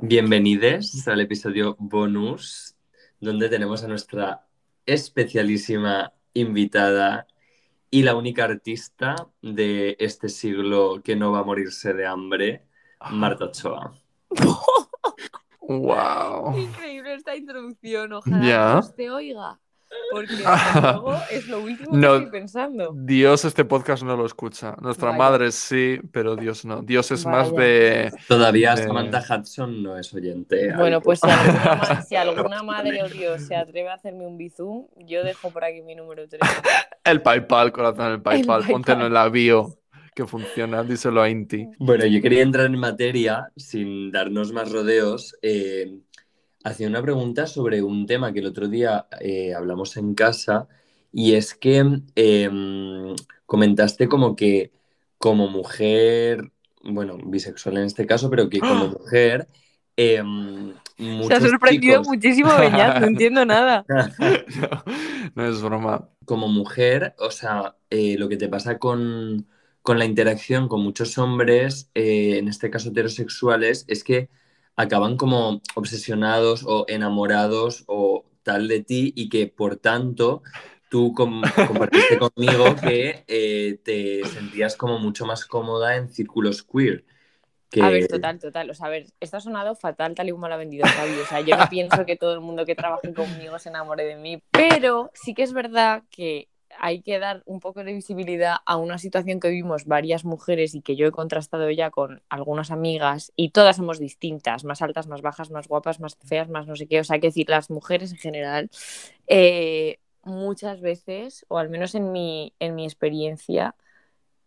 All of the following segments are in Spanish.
Bienvenidos al episodio bonus, donde tenemos a nuestra especialísima invitada y la única artista de este siglo que no va a morirse de hambre, Marta Ochoa. Wow. Increíble esta introducción, ojalá Ya. Dios te oiga. Porque desde luego es lo último No. que estoy pensando. Dios este podcast no lo escucha. Nuestra Vaya. madre sí, pero Dios no. Dios es más de... Todavía De- Samantha Hudson no es oyente. Bueno, pues si alguna, ma- si alguna madre o Dios se atreve a hacerme un bizum, yo dejo por aquí mi número 3. El PayPal, corazón, el PayPal. PayPal. Póntelo en la bio, que funciona. Díselo a Inti. Bueno, yo quería entrar en materia sin darnos más rodeos. eh, hacía una pregunta sobre un tema que el otro día eh, hablamos en casa y es que eh, comentaste como que como mujer, bueno, bisexual en este caso, pero que como mujer... eh, Se ha sorprendido chicos- muchísimo Beñat, no entiendo nada. no, no es broma. como mujer, o sea, eh, lo que te pasa con, con la interacción con muchos hombres, eh, en este caso heterosexuales, es que acaban como obsesionados o enamorados o tal de ti y que por tanto tú com- compartiste conmigo que eh, te sentías como mucho más cómoda en círculos queer. Que... A ver, total, total. O sea, a ver, esto ha sonado fatal tal y como lo ha vendido Javi. O sea, yo no pienso que todo el mundo que trabaje conmigo se enamore de mí, pero sí que es verdad que hay que dar un poco de visibilidad a una situación que vivimos varias mujeres y que yo he contrastado ya con algunas amigas y todas somos distintas, más altas, más bajas, más guapas, más feas, más no sé qué. O sea, hay que decir, las mujeres en general, eh, muchas veces, o al menos en mi, en mi experiencia,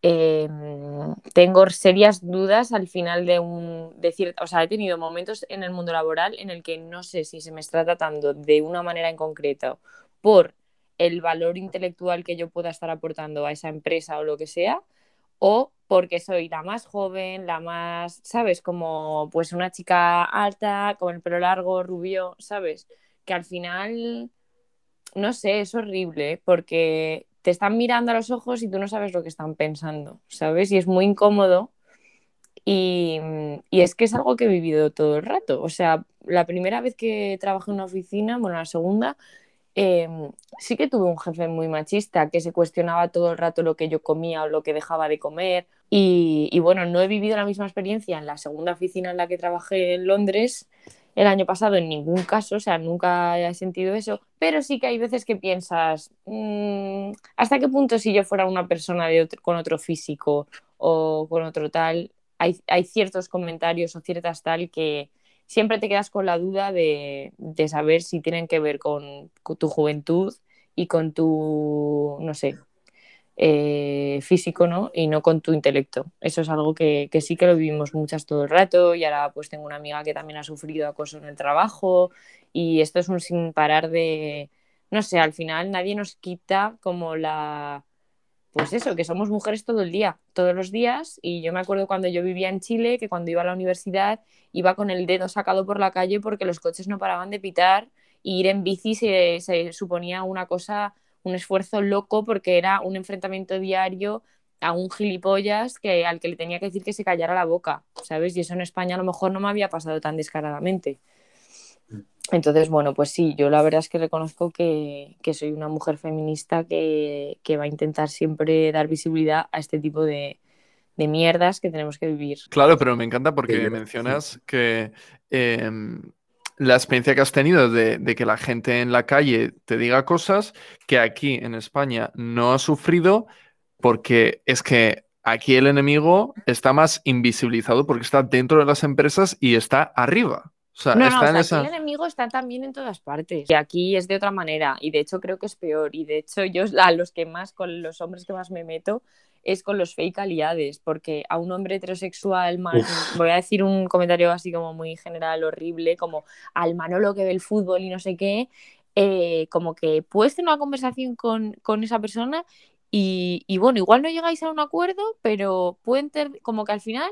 eh, tengo serias dudas al final de un de cierta, o sea, he tenido momentos en el mundo laboral en el que no sé si se me está tratando de una manera en concreto por el valor intelectual que yo pueda estar aportando a esa empresa o lo que sea, o porque soy la más joven, la más, ¿sabes? Como pues una chica alta, con el pelo largo, rubio, ¿sabes? Que al final, no sé, es horrible ¿eh? porque te están mirando a los ojos y tú no sabes lo que están pensando, ¿sabes? Y es muy incómodo. Y, y es que es algo que he vivido todo el rato. O sea, la primera vez que trabajé en una oficina, bueno, la segunda, eh, sí que tuve un jefe muy machista que se cuestionaba todo el rato lo que yo comía o lo que dejaba de comer. Y, bueno, no he vivido la misma experiencia en la segunda oficina en la que trabajé en Londres el año pasado en ningún caso, o sea, nunca he sentido eso, pero sí que hay veces que piensas, mmm, ¿hasta qué punto si yo fuera una persona de con otro físico o con otro tal, hay, hay, ciertos comentarios o ciertas tal que siempre te quedas con la duda de, de saber si tienen que ver con, tu juventud y con tu, no sé, eh, físico, ¿no? Y no con tu intelecto. Eso es algo que, que, sí que lo vivimos muchas todo el rato y ahora pues tengo una amiga que también ha sufrido acoso en el trabajo y esto es un sin parar de, no sé, al final nadie nos quita como la, pues eso, que somos mujeres todo el día, todos los días y yo me acuerdo cuando yo vivía en Chile que cuando iba a la universidad iba con el dedo sacado por la calle porque los coches no paraban de pitar ir en bici se, se suponía una cosa un esfuerzo loco porque era un enfrentamiento diario a un gilipollas que, al que le tenía que decir que se callara la boca, ¿sabes? Y eso en España a lo mejor no me había pasado tan descaradamente. Entonces, bueno, pues sí, yo la verdad es que reconozco que, que soy una mujer feminista que, que, va a intentar siempre dar visibilidad a este tipo de, de, mierdas que tenemos que vivir. Claro, pero me encanta porque mencionas que... Eh, la experiencia que has tenido de, de, que la gente en la calle te diga cosas que aquí en España no has sufrido porque es que aquí el enemigo está más invisibilizado porque está dentro de las empresas y está arriba. O sea, no, está no, en o sea, esa... el enemigo está también en todas partes. Y aquí es de otra manera. Y de hecho creo que es peor. Y de hecho yo a los que más, con los hombres que más me meto, es con los fake aliades, porque a un hombre heterosexual Uf. voy a decir un comentario así como muy general, horrible, como al Manolo que ve el fútbol y no sé qué, eh, como que puedes tener una conversación con, con esa persona y, y, bueno, igual no llegáis a un acuerdo, pero pueden tener, como que al final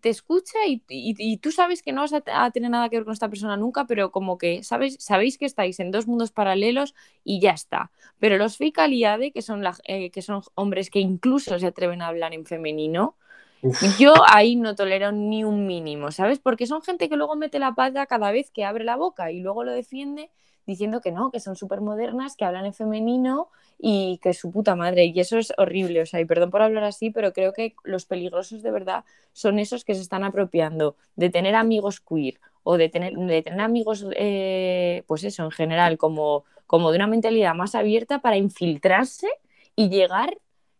te escucha y, y, y, tú sabes que no vas a, a, tener nada que ver con esta persona nunca, pero como que sabes, sabéis que estáis en dos mundos paralelos y ya está. Pero los fake aliade, que son, la, eh, que son hombres que incluso se atreven a hablar en femenino, Yo ahí no tolero ni un mínimo, ¿sabes? Porque son gente que luego mete la pata cada vez que abre la boca y luego lo defiende diciendo que no, que son súper modernas, que hablan en femenino y que su puta madre. Y eso es horrible, o sea, y perdón por hablar así, pero creo que los peligrosos de verdad son esos que se están apropiando de tener amigos queer o de tener, de tener amigos, eh, pues eso, en general, como, como de una mentalidad más abierta para infiltrarse y llegar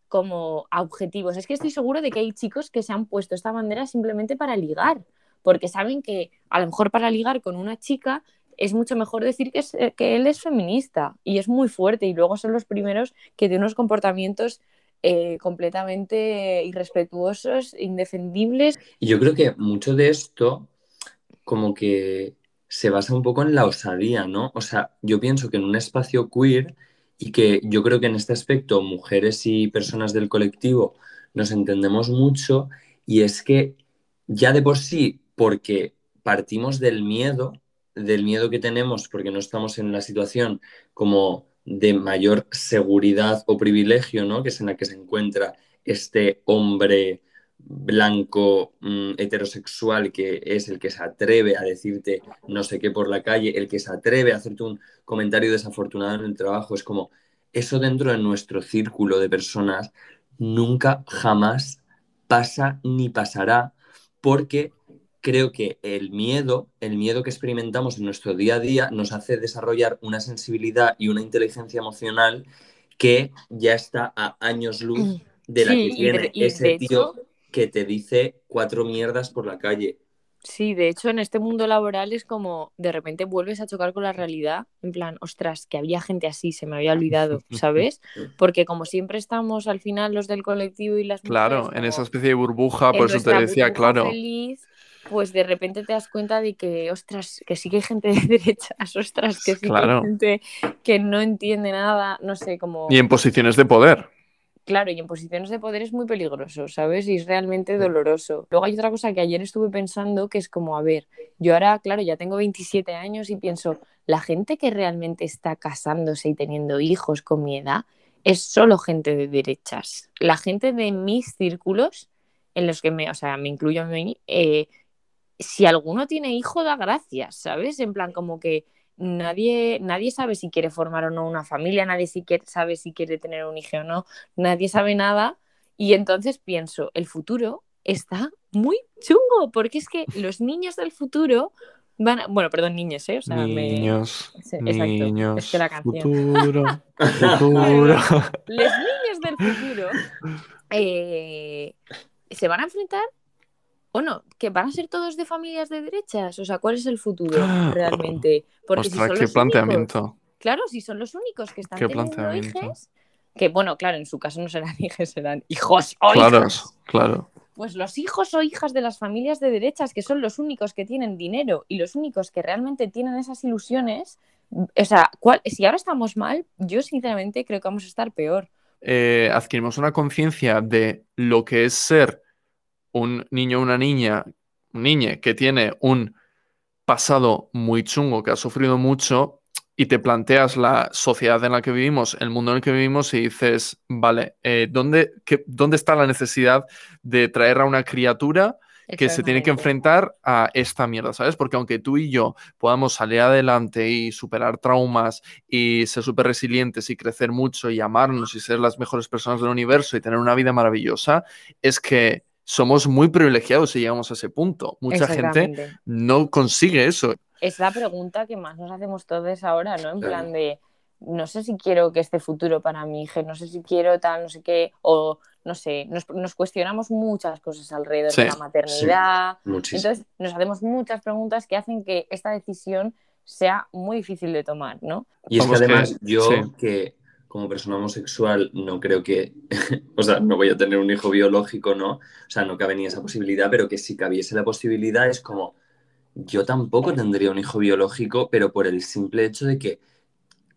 como a objetivos. Es que estoy seguro de que hay chicos que se han puesto esta bandera simplemente para ligar, porque saben que a lo mejor para ligar con una chica es mucho mejor decir que, eh, que él es feminista y es muy fuerte y luego son los primeros que tienen unos comportamientos eh, completamente irrespetuosos, indefendibles. Y yo creo que mucho de esto como que se basa un poco en la osadía, ¿no? O sea, yo pienso que en un espacio queer y que yo creo que en este aspecto mujeres y personas del colectivo nos entendemos mucho y es que ya de por sí, porque partimos del miedo, del miedo que tenemos porque no estamos en la situación como de mayor seguridad o privilegio, ¿no? Que es en la que se encuentra este hombre blanco mm, heterosexual que es el que se atreve a decirte no sé qué por la calle, el que se atreve a hacerte un comentario desafortunado en el trabajo, es como eso dentro de nuestro círculo de personas nunca jamás pasa ni pasará porque creo que el miedo, el miedo que experimentamos en nuestro día a día nos hace desarrollar una sensibilidad y una inteligencia emocional que ya está a años luz mm. de la que tiene ese tío que te dice cuatro mierdas por la calle. Sí, de hecho en este mundo laboral es como de repente vuelves a chocar con la realidad, en plan, ostras, que había gente así, se me había olvidado, ¿sabes? Porque como siempre estamos al final los del colectivo y las Claro, en esa especie de burbuja, por eso te decía, claro pues de repente te das cuenta de que, ostras, que sí que hay gente de derechas, ostras, que sí que hay gente que no entiende nada, no sé, como... Y en posiciones de poder. Claro, y en posiciones de poder es muy peligroso, ¿sabes? Y es realmente doloroso. Luego hay otra cosa que ayer estuve pensando que es como, a ver, yo ahora, claro, ya tengo 27 años y pienso, la gente que realmente está casándose y teniendo hijos con mi edad es solo gente de derechas. La gente de mis círculos, en los que me, o sea, me incluyo a mí, eh, si alguno tiene hijo, da gracias, ¿sabes? En plan, como que nadie, nadie sabe si quiere formar o no una familia, nadie sabe si quiere tener un hijo o no, nadie sabe nada. Y entonces pienso, el futuro está muy chungo, porque es que los niños del futuro van a... Bueno, perdón, niños, ¿eh? O sea, niños, niños, es que la canción. Futuro, futuro. los niños del futuro eh, se van a enfrentar o no, que van a ser todos de familias de derechas. O sea, ¿cuál es el futuro realmente? Porque si son qué planteamiento. claro, si son los únicos que están teniendo hijos, que bueno, claro, en su caso no serán hijos, serán hijos o claro, Claro. Pues los hijos o hijas de las familias de derechas, que son los únicos que tienen dinero y los únicos que realmente tienen esas ilusiones, o sea, si ahora estamos mal, yo sinceramente creo que vamos a estar peor. Eh, adquirimos una conciencia de lo que es ser un niño o una niña, un niño que tiene un pasado muy chungo, que ha sufrido mucho, y te planteas la sociedad en la que vivimos, el mundo en el que vivimos, y dices, vale, eh, ¿dónde, ¿dónde está la necesidad de traer a una criatura? que se tiene que enfrentar a esta mierda, ¿sabes? Porque aunque tú y yo podamos salir adelante y superar traumas y ser súper resilientes y crecer mucho y amarnos y ser las mejores personas del universo y tener una vida maravillosa, es que somos muy privilegiados si llegamos a ese punto. Mucha gente no consigue eso. Es la pregunta que más nos hacemos todos ahora, ¿no? En plan de, no sé si quiero que este futuro para mi hija, no sé si quiero tal, no sé qué, o no sé, nos, cuestionamos muchas cosas alrededor de la maternidad. Entonces nos hacemos muchas preguntas que hacen que esta decisión sea muy difícil de tomar, ¿no? Y es que además yo que como persona homosexual no creo que, o sea, no voy a tener un hijo biológico, ¿no? O sea, no cabe ni esa posibilidad, pero que si cabiese la posibilidad es como, yo tampoco tendría un hijo biológico, pero por el simple hecho de que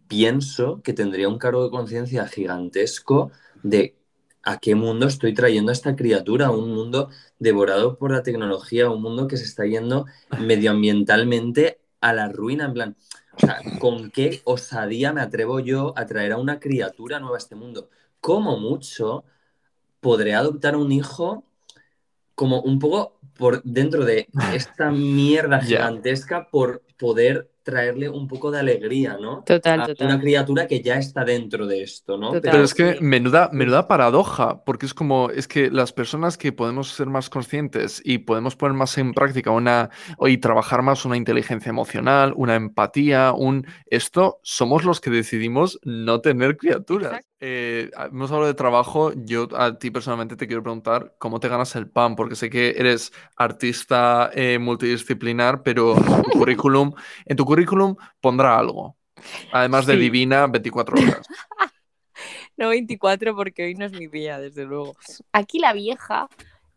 pienso que tendría un cargo de conciencia gigantesco de a qué mundo estoy trayendo a esta criatura, un mundo devorado por la tecnología, un mundo que se está yendo medioambientalmente a la ruina, en plan, o sea, ¿con qué osadía me atrevo yo a traer a una criatura nueva a este mundo? Como mucho podré adoptar un hijo como un poco por dentro de esta mierda gigantesca por poder traerle un poco de alegría, ¿no? Total, a total. Una criatura que ya está dentro de esto, ¿no? Pero es que menuda, menuda paradoja, porque es como, es que las personas que podemos ser más conscientes y podemos poner más en práctica una, y trabajar más una inteligencia emocional, una empatía, un, esto, somos los que decidimos no tener criaturas. Eh, hemos hablado de trabajo, yo a ti personalmente te quiero preguntar cómo te ganas el pan, porque sé que eres artista eh, multidisciplinar, pero en tu currículum, en tu currículum pondrá algo, además de divina 24 horas. no 24 porque hoy no es mi día, desde luego. Aquí la vieja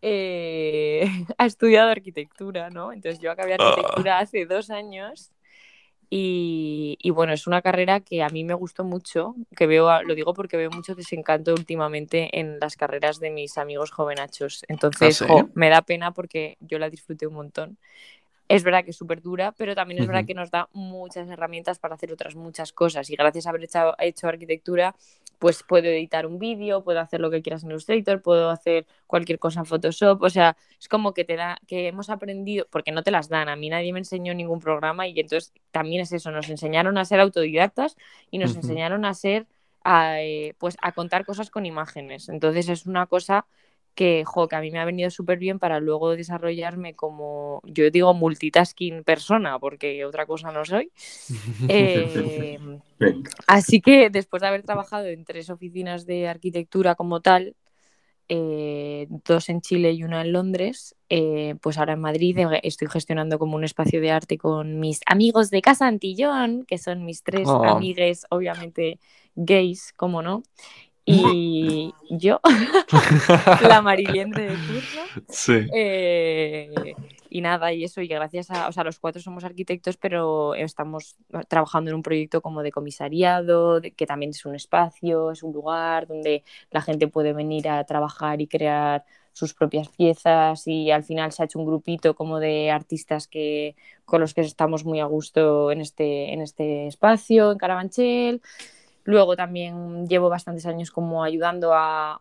eh, ha estudiado arquitectura, ¿no? Entonces yo acabé ah. arquitectura hace dos años y, bueno, es una carrera que a mí me gustó mucho, que veo, lo digo porque veo mucho desencanto últimamente en las carreras de mis amigos jovenachos. Entonces, ¿Ah, me da pena porque yo la disfruté un montón. Es verdad que es súper dura, pero también es verdad que nos da muchas herramientas para hacer otras muchas cosas. Y gracias a haber hecho, hecho arquitectura, pues puedo editar un vídeo, puedo hacer lo que quieras en Illustrator, puedo hacer cualquier cosa en Photoshop. O sea, es como que te da, que hemos aprendido, porque no te las dan. A mí nadie me enseñó ningún programa y entonces también es eso. Nos enseñaron a ser autodidactas y nos enseñaron a ser, eh, pues a contar cosas con imágenes. Entonces es una cosa que, que a mí me ha venido súper bien para luego desarrollarme como, yo digo, multitasking persona, porque otra cosa no soy. Eh, así que después de haber trabajado en tres oficinas de arquitectura como tal, eh, dos en Chile y una en Londres, eh, pues ahora en Madrid estoy gestionando como un espacio de arte con mis amigos de Casa Antillón, que son mis tres oh. amigues, obviamente gays, como no, y yo, la mariliente de curso. Sí. Eh, y nada, y eso, y gracias a, o sea, los cuatro somos arquitectos, pero estamos trabajando en un proyecto como de comisariado, que también es un espacio, es un lugar donde la gente puede venir a trabajar y crear sus propias piezas y al final se ha hecho un grupito como de artistas que, con los que estamos muy a gusto en este, en este espacio, en Carabanchel. Luego también llevo bastantes años como ayudando a,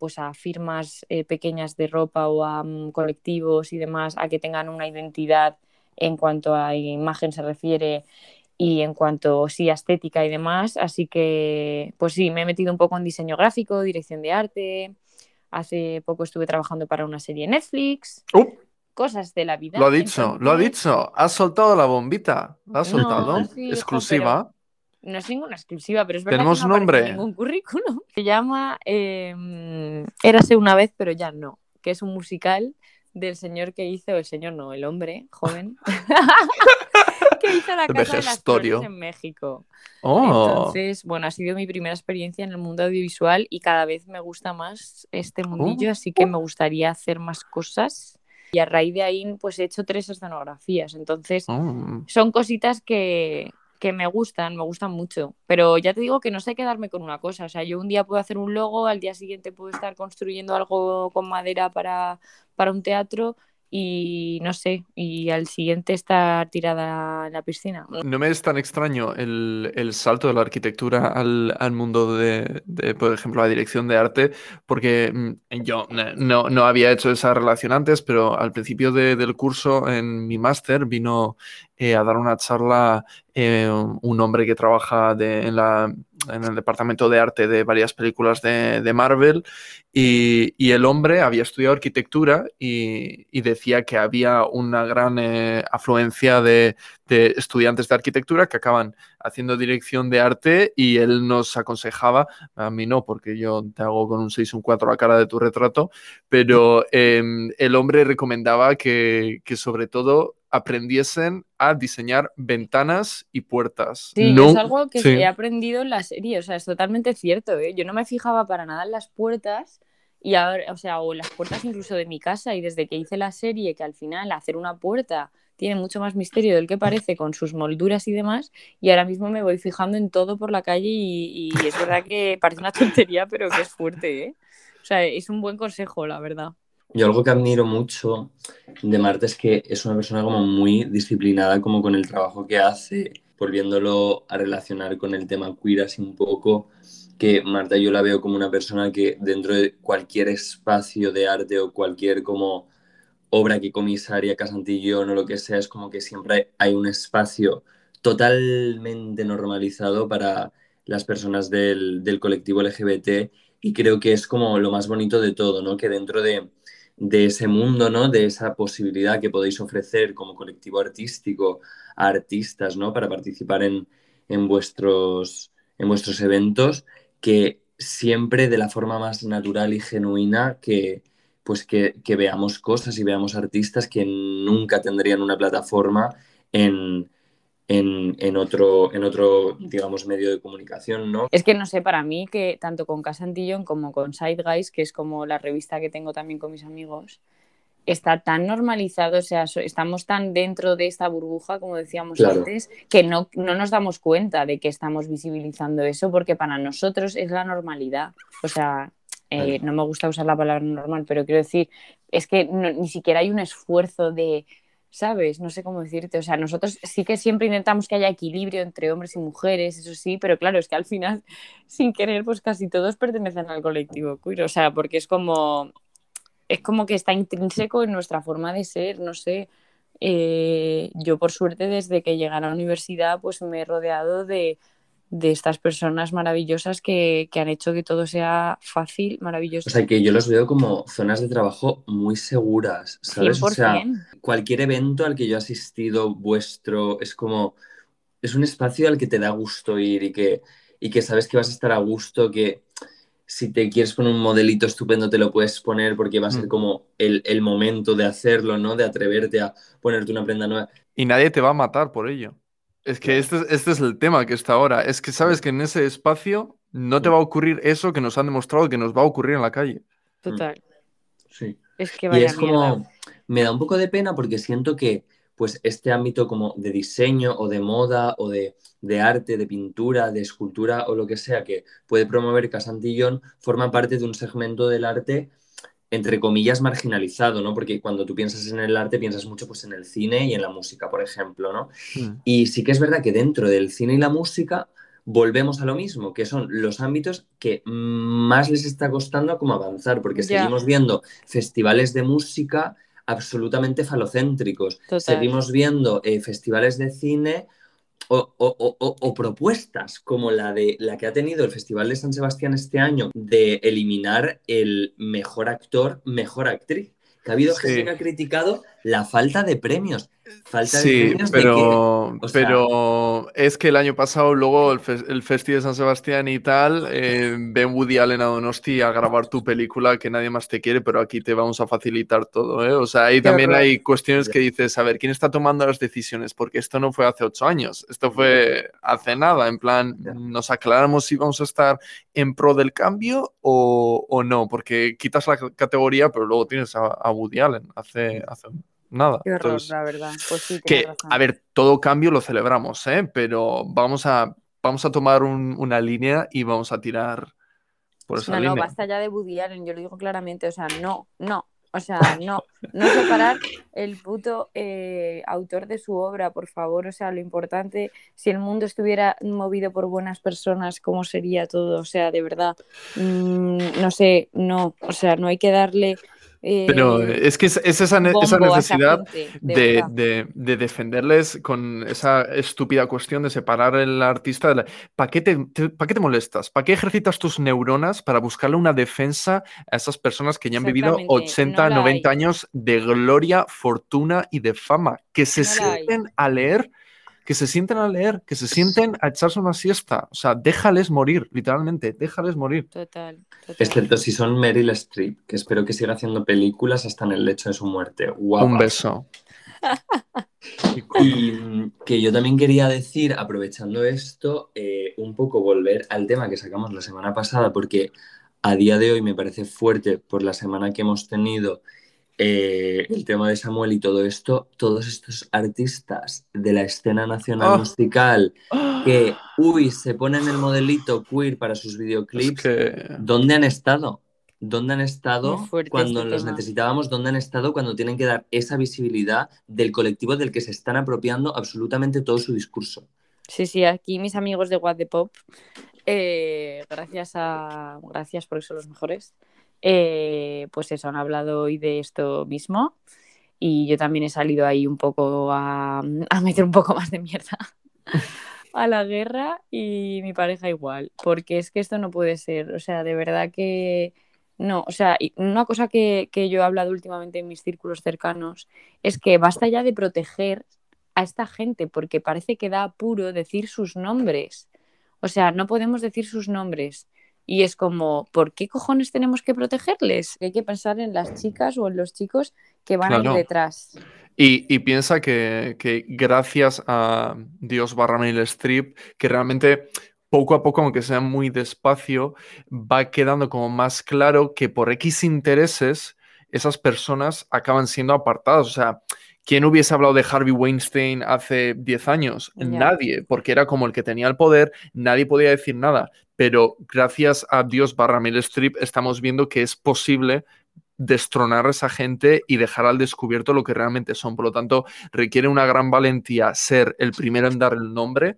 pues a firmas eh, pequeñas de ropa o a mm, colectivos y demás a que tengan una identidad en cuanto a imagen se refiere y en cuanto sí a estética y demás. Así que, pues sí, me he metido un poco en diseño gráfico, dirección de arte. Hace poco estuve trabajando para una serie Netflix. Uh. Cosas de la vida. Lo ha dicho, lo ha dicho. Has soltado la bombita. La has soltado. Exclusiva no es ninguna exclusiva, pero es verdad ¿Tenemos que no un nombre? ningún currículum. Se llama eh, Érase una vez, pero ya no, que es un musical del señor que hizo, el señor no, el hombre joven, que hizo la Casa de las Flores en México. Oh. Entonces, bueno, ha sido mi primera experiencia en el mundo audiovisual y cada vez me gusta más este mundillo, oh. así que me gustaría hacer más cosas. Y a raíz de ahí, pues he hecho tres escenografías. Entonces, oh. son cositas que, que me gustan, me gustan mucho. Pero ya te digo que no sé quedarme con una cosa. O sea, yo un día puedo hacer un logo, al día siguiente puedo estar construyendo algo con madera para, para un teatro y no sé, y al siguiente estar tirada en la piscina. No me es tan extraño el, el salto de la arquitectura al, al mundo de, de, por ejemplo, la dirección de arte, porque mm, yo no, no había hecho esa relación antes, pero al principio de, del curso en mi máster vino eh, a dar una charla eh, un hombre que trabaja de, en, la, en, el departamento de arte de varias películas de, de Marvel y, y, el hombre había estudiado arquitectura y, y decía que había una gran eh, afluencia de, de, estudiantes de arquitectura que acaban haciendo dirección de arte y él nos aconsejaba, a mí no, porque yo te hago con un 6, un 4 la cara de tu retrato, pero eh, el hombre recomendaba que, que sobre todo aprendiesen a diseñar ventanas y puertas. Sí, es algo que he aprendido en la serie, o sea, es totalmente cierto, ¿eh? Yo no me fijaba para nada en las puertas y ahora, o sea, o las puertas incluso de mi casa y desde que hice la serie, que al final hacer una puerta tiene mucho más misterio del que parece con sus molduras y demás, y ahora mismo me voy fijando en todo por la calle y, y es verdad que parece una tontería, pero que es fuerte, ¿eh? O sea, es un buen consejo, la verdad. Yo algo que admiro mucho de Marta es que es una persona como muy disciplinada como con el trabajo que hace, volviéndolo a relacionar con el tema queer así un poco. que Marta yo la veo como una persona que dentro de cualquier espacio de arte o cualquier como obra que comisaria Casantillón o lo que sea, es como que siempre hay un espacio totalmente normalizado para las personas del, del, colectivo LGBT y creo que es como lo más bonito de todo, ¿no? Que dentro de, de, ese mundo, ¿no? De esa posibilidad que podéis ofrecer como colectivo artístico a artistas, ¿no? Para participar en, en, vuestros, en vuestros eventos, que siempre de la forma más natural y genuina que, pues que, que, veamos cosas y veamos artistas que nunca tendrían una plataforma en, en, en, otro, en otro, digamos, medio de comunicación, ¿no? Es que no sé, para mí que tanto con Casantillón como con Side Guys, que es como la revista que tengo también con mis amigos, está tan normalizado, o sea, estamos tan dentro de esta burbuja, como decíamos claro. antes, que no, no, nos damos cuenta de que estamos visibilizando eso, porque para nosotros es la normalidad. O sea, eh, no me gusta usar la palabra normal, pero quiero decir, es que no, ni siquiera hay un esfuerzo de, ¿sabes? No sé cómo decirte. O sea, nosotros sí que siempre intentamos que haya equilibrio entre hombres y mujeres, eso sí, pero claro, es que al final, sin querer, pues casi todos pertenecen al colectivo queer. O sea, porque es como, es como que está intrínseco en nuestra forma de ser, no sé. Eh, yo por suerte desde que llegué a la universidad pues me he rodeado de, de estas personas maravillosas que, que, han hecho que todo sea fácil, maravilloso. O sea, que yo los veo como zonas de trabajo muy seguras, ¿sabes? 100%. O sea, cualquier evento al que yo he asistido vuestro es como, es un espacio al que te da gusto ir y que, y que sabes que vas a estar a gusto, que si te quieres poner un modelito estupendo te lo puedes poner porque va a ser mm. como el, el momento de hacerlo, ¿no? De atreverte a ponerte una prenda nueva. Y nadie te va a matar por ello. Es que este, este, es el tema que está ahora. Es que sabes que en ese espacio no te va a ocurrir eso que nos han demostrado que nos va a ocurrir en la calle. Total. Sí. Es que vaya y es como, me da un poco de pena porque siento que pues este ámbito como de diseño o de moda o de, de, arte, de pintura, de escultura o lo que sea que puede promover Casantillón forma parte de un segmento del arte entre comillas, marginalizado, ¿no? Porque cuando tú piensas en el arte, piensas mucho pues, en el cine y en la música, por ejemplo, ¿no? Mm. Y sí que es verdad que dentro del cine y la música volvemos a lo mismo, que son los ámbitos que más les está costando como avanzar, porque yeah. seguimos viendo festivales de música absolutamente falocéntricos, Total. seguimos viendo eh, festivales de cine o, o, o, o, propuestas como la de la que ha tenido el Festival de San Sebastián este año de eliminar el mejor actor, mejor actriz. Que ha habido sí. gente que ha criticado la falta de premios. Falta sí, de premios pero, de que, sea... pero es que el año pasado luego el, fe el Festival de San Sebastián y tal, eh, ven Woody Allen a Donosti a grabar tu película que nadie más te quiere, pero aquí te vamos a facilitar todo. ¿eh? O sea, ahí también hay cuestiones que dices, a ver, ¿quién está tomando las decisiones? Porque esto no fue hace ocho años, esto fue hace nada, en plan, nos aclaramos si vamos a estar en pro del cambio o, o no, porque quitas la categoría, pero luego tienes a, a Woody Allen hace, hace nada. Qué horror, Entonces, la verdad. Pues sí, que, razón. a ver, todo cambio lo celebramos, ¿eh? pero vamos a, vamos a tomar un, una línea y vamos a tirar por esa no, línea. No, basta ya de Woody Allen, yo lo digo claramente, o sea, no, no. O sea, no, no separar el puto eh, autor de su obra, por favor. O sea, lo importante, si el mundo estuviera movido por buenas personas, ¿cómo sería todo? O sea, de verdad, mmm, no sé, no, o sea, no hay que darle eh, Pero es que es, es esa, ne esa, necesidad gente, de, de, de, defenderles con esa estúpida cuestión de separar el artista. La... ¿Para qué te, te, ¿pa qué te molestas? ¿Para qué ejercitas tus neuronas para buscarle una defensa a esas personas que ya han vivido 80, no 90 años de gloria, fortuna y de fama? Que se no sienten a leer que se sienten a leer, que se sienten a echarse una siesta. O sea, déjales morir, literalmente, déjales morir. Total, total. Excepto si son Meryl Streep, que espero que siga haciendo películas hasta en el lecho de su muerte. Guapa. Un beso. y que yo también quería decir, aprovechando esto, eh, un poco volver al tema que sacamos la semana pasada, porque a día de hoy me parece fuerte por la semana que hemos tenido eh, el tema de Samuel y todo esto, todos estos artistas de la escena nacional oh. musical que, uy, se ponen el modelito queer para sus videoclips, es que... ¿dónde han estado? ¿Dónde han estado cuando este los tema. necesitábamos? ¿Dónde han estado cuando tienen que dar esa visibilidad del colectivo del que se están apropiando absolutamente todo su discurso? Sí, sí, aquí mis amigos de What the Pop, eh, gracias a. Gracias porque son los mejores. Eh, pues eso, han hablado hoy de esto mismo. Y yo también he salido ahí un poco a, a meter un poco más de mierda a la guerra y mi pareja igual, porque es que esto no puede ser, o sea, de verdad que no, o sea, una cosa que, que yo he hablado últimamente en mis círculos cercanos es que basta ya de proteger a esta gente, porque parece que da apuro decir sus nombres. O sea, no podemos decir sus nombres. Y es como, ¿por qué cojones tenemos que protegerles? Hay que pensar en las chicas o en los chicos que van a ir detrás. Y, piensa que, gracias a Dios barra Mail Strip, que realmente poco a poco, aunque sea muy despacio, va quedando como más claro que por X intereses esas personas acaban siendo apartadas. O sea, ¿quién hubiese hablado de Harvey Weinstein hace 10 años? Nadie, porque era como el que tenía el poder, nadie podía decir nada. Pero gracias a Dios barra Mail Strip estamos viendo que es posible destronar a esa gente y dejar al descubierto lo que realmente son. Por lo tanto, requiere una gran valentía ser el primero en dar el nombre,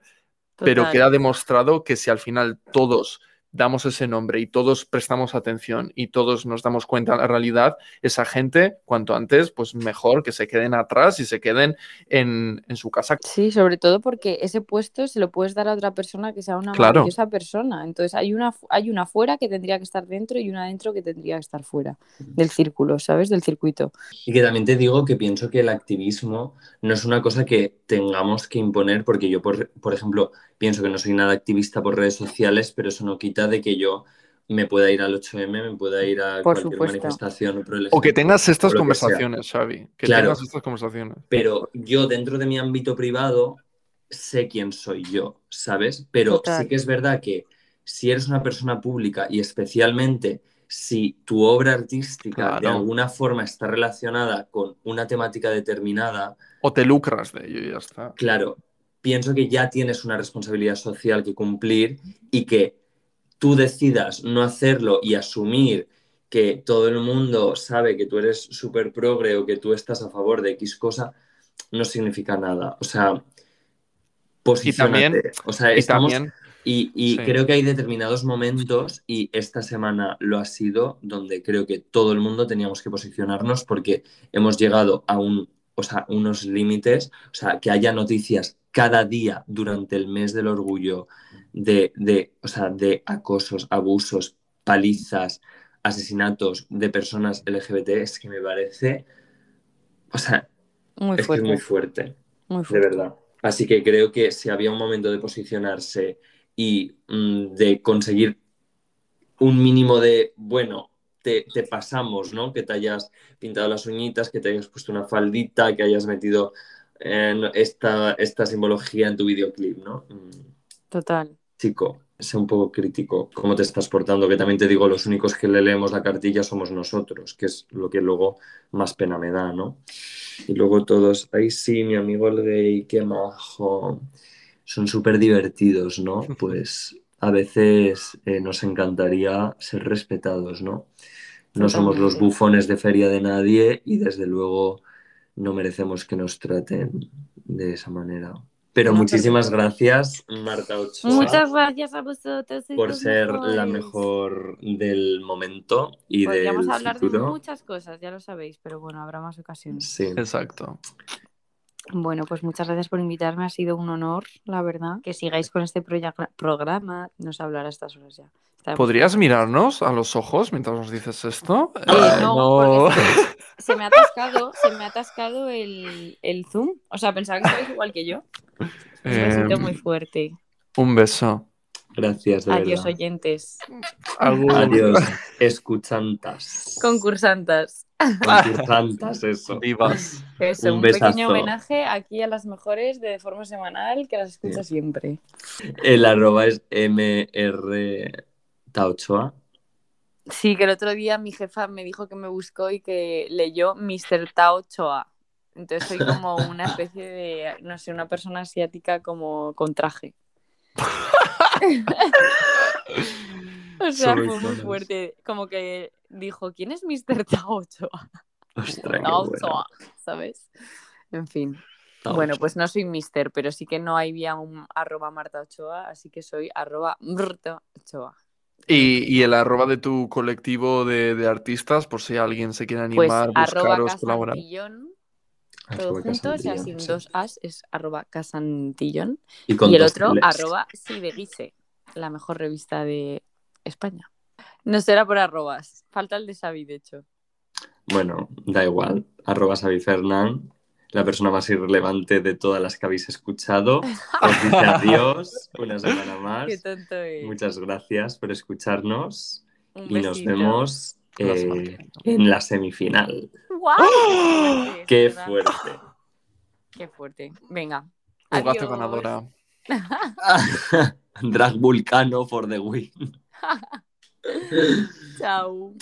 pero queda demostrado que si al final todos damos ese nombre y todos prestamos atención y todos nos damos cuenta de la realidad, esa gente, cuanto antes, pues mejor que se queden atrás y se queden en, su casa. Sí, sobre todo porque ese puesto se lo puedes dar a otra persona que sea una maravillosa persona. Entonces hay una, hay una fuera que tendría que estar dentro y una dentro que tendría que estar fuera del círculo, ¿sabes? Del circuito. Y que también te digo que pienso que el activismo no es una cosa que tengamos que imponer, porque yo, por, por ejemplo, pienso que no soy nada activista por redes sociales, pero eso no quita de que yo me pueda ir al 8M, me pueda ir a cualquier manifestación. o que tengas estas conversaciones, Xavi. Que tengas estas conversaciones. Pero yo dentro de mi ámbito privado sé quién soy yo, ¿sabes? Pero sí que es verdad que si eres una persona pública y especialmente si tu obra artística de alguna forma está relacionada con una temática determinada. O te lucras de ello y ya está. Claro, pienso que ya tienes una responsabilidad social que cumplir y que tú decidas no hacerlo y asumir que todo el mundo sabe que tú eres súper progre o que tú estás a favor de X cosa, no significa nada. O sea, posicionate. Y también, o sea, estamos... Y, creo que hay determinados momentos, y esta semana lo ha sido, donde creo que todo el mundo teníamos que posicionarnos porque hemos llegado a un, o sea, unos límites, o sea, que haya noticias cada día durante el mes del orgullo de, de, o sea, de acosos, abusos, palizas, asesinatos de personas LGBT es que me parece, o sea, muy es, fuerte. muy fuerte, muy fuerte, de verdad. Así que creo que si había un momento de posicionarse y mm, de conseguir un mínimo de, bueno, te, te, pasamos, ¿no? Que te hayas pintado las uñitas, que te hayas puesto una faldita, que hayas metido esta, esta simbología en tu videoclip, ¿no? Mm. Total. Chico, sé un poco crítico cómo te estás portando, que también te digo, los únicos que le leemos la cartilla somos nosotros, que es lo que luego más pena me da, ¿no? Y luego todos, ay sí, mi amigo el gay, qué majo, son súper divertidos, ¿no? Pues a veces eh, nos encantaría ser respetados, ¿no? No somos los bufones de feria de nadie y desde luego no merecemos que nos traten de esa manera. Pero muchísimas gracias, Marta Ochoa. Muchas gracias a vosotros. Por ser la mejor del momento y Podríamos hablar de muchas cosas, ya lo sabéis, pero bueno, habrá más ocasiones. Sí, exacto. Bueno, pues muchas gracias por invitarme, ha sido un honor, la verdad. Que sigáis con este programa, nos hablará a estas horas ya. ¿Podrías mirarnos a los ojos mientras nos dices esto? Eh, eh, no, Se, me ha atascado, se me ha atascado el, el Zoom. O sea, pensaba que estabais igual que yo. Me siento muy fuerte. Un beso. Gracias, de Adiós, oyentes. Adiós, escuchantas. Concursantas. Concursantas, eso. Vivas. un, pequeño homenaje aquí a las mejores de forma semanal que las escucho siempre. El arroba es MR Taochoa. Sí, que el otro día mi jefa me dijo que me buscó y que leyó Mr. Taochoa. Entonces soy como una especie de, no sé, una persona asiática como con traje. o sea, fue muy fuerte. Como que dijo, ¿quién es Mr. Taochoa? Taochoa, ¿sabes? En fin. Bueno, pues no soy mister, pero sí que no había un arroba Marta Ochoa, así que soy arroba Marta Ochoa. Y, el arroba de tu colectivo de, artistas, por si alguien se quiere pues animar, pues, buscaros, colaborar. Todo junto, o sea, sin dos as, es arroba casantillón. Y, el otro, arroba sideguise, la mejor revista de España. No será por arrobas, falta el de Xavi, de hecho. Bueno, da igual, arroba Xavi Fernán la persona más irrelevante de todas las que habéis escuchado. Os dice adiós una semana más. Qué tonto es. Muchas gracias por escucharnos y nos vemos eh, en la semifinal. ¡Wow! ¡Qué fuerte! ¡Qué fuerte! Venga. Jugaste ganadora. Drag Vulcano for the win. Chao.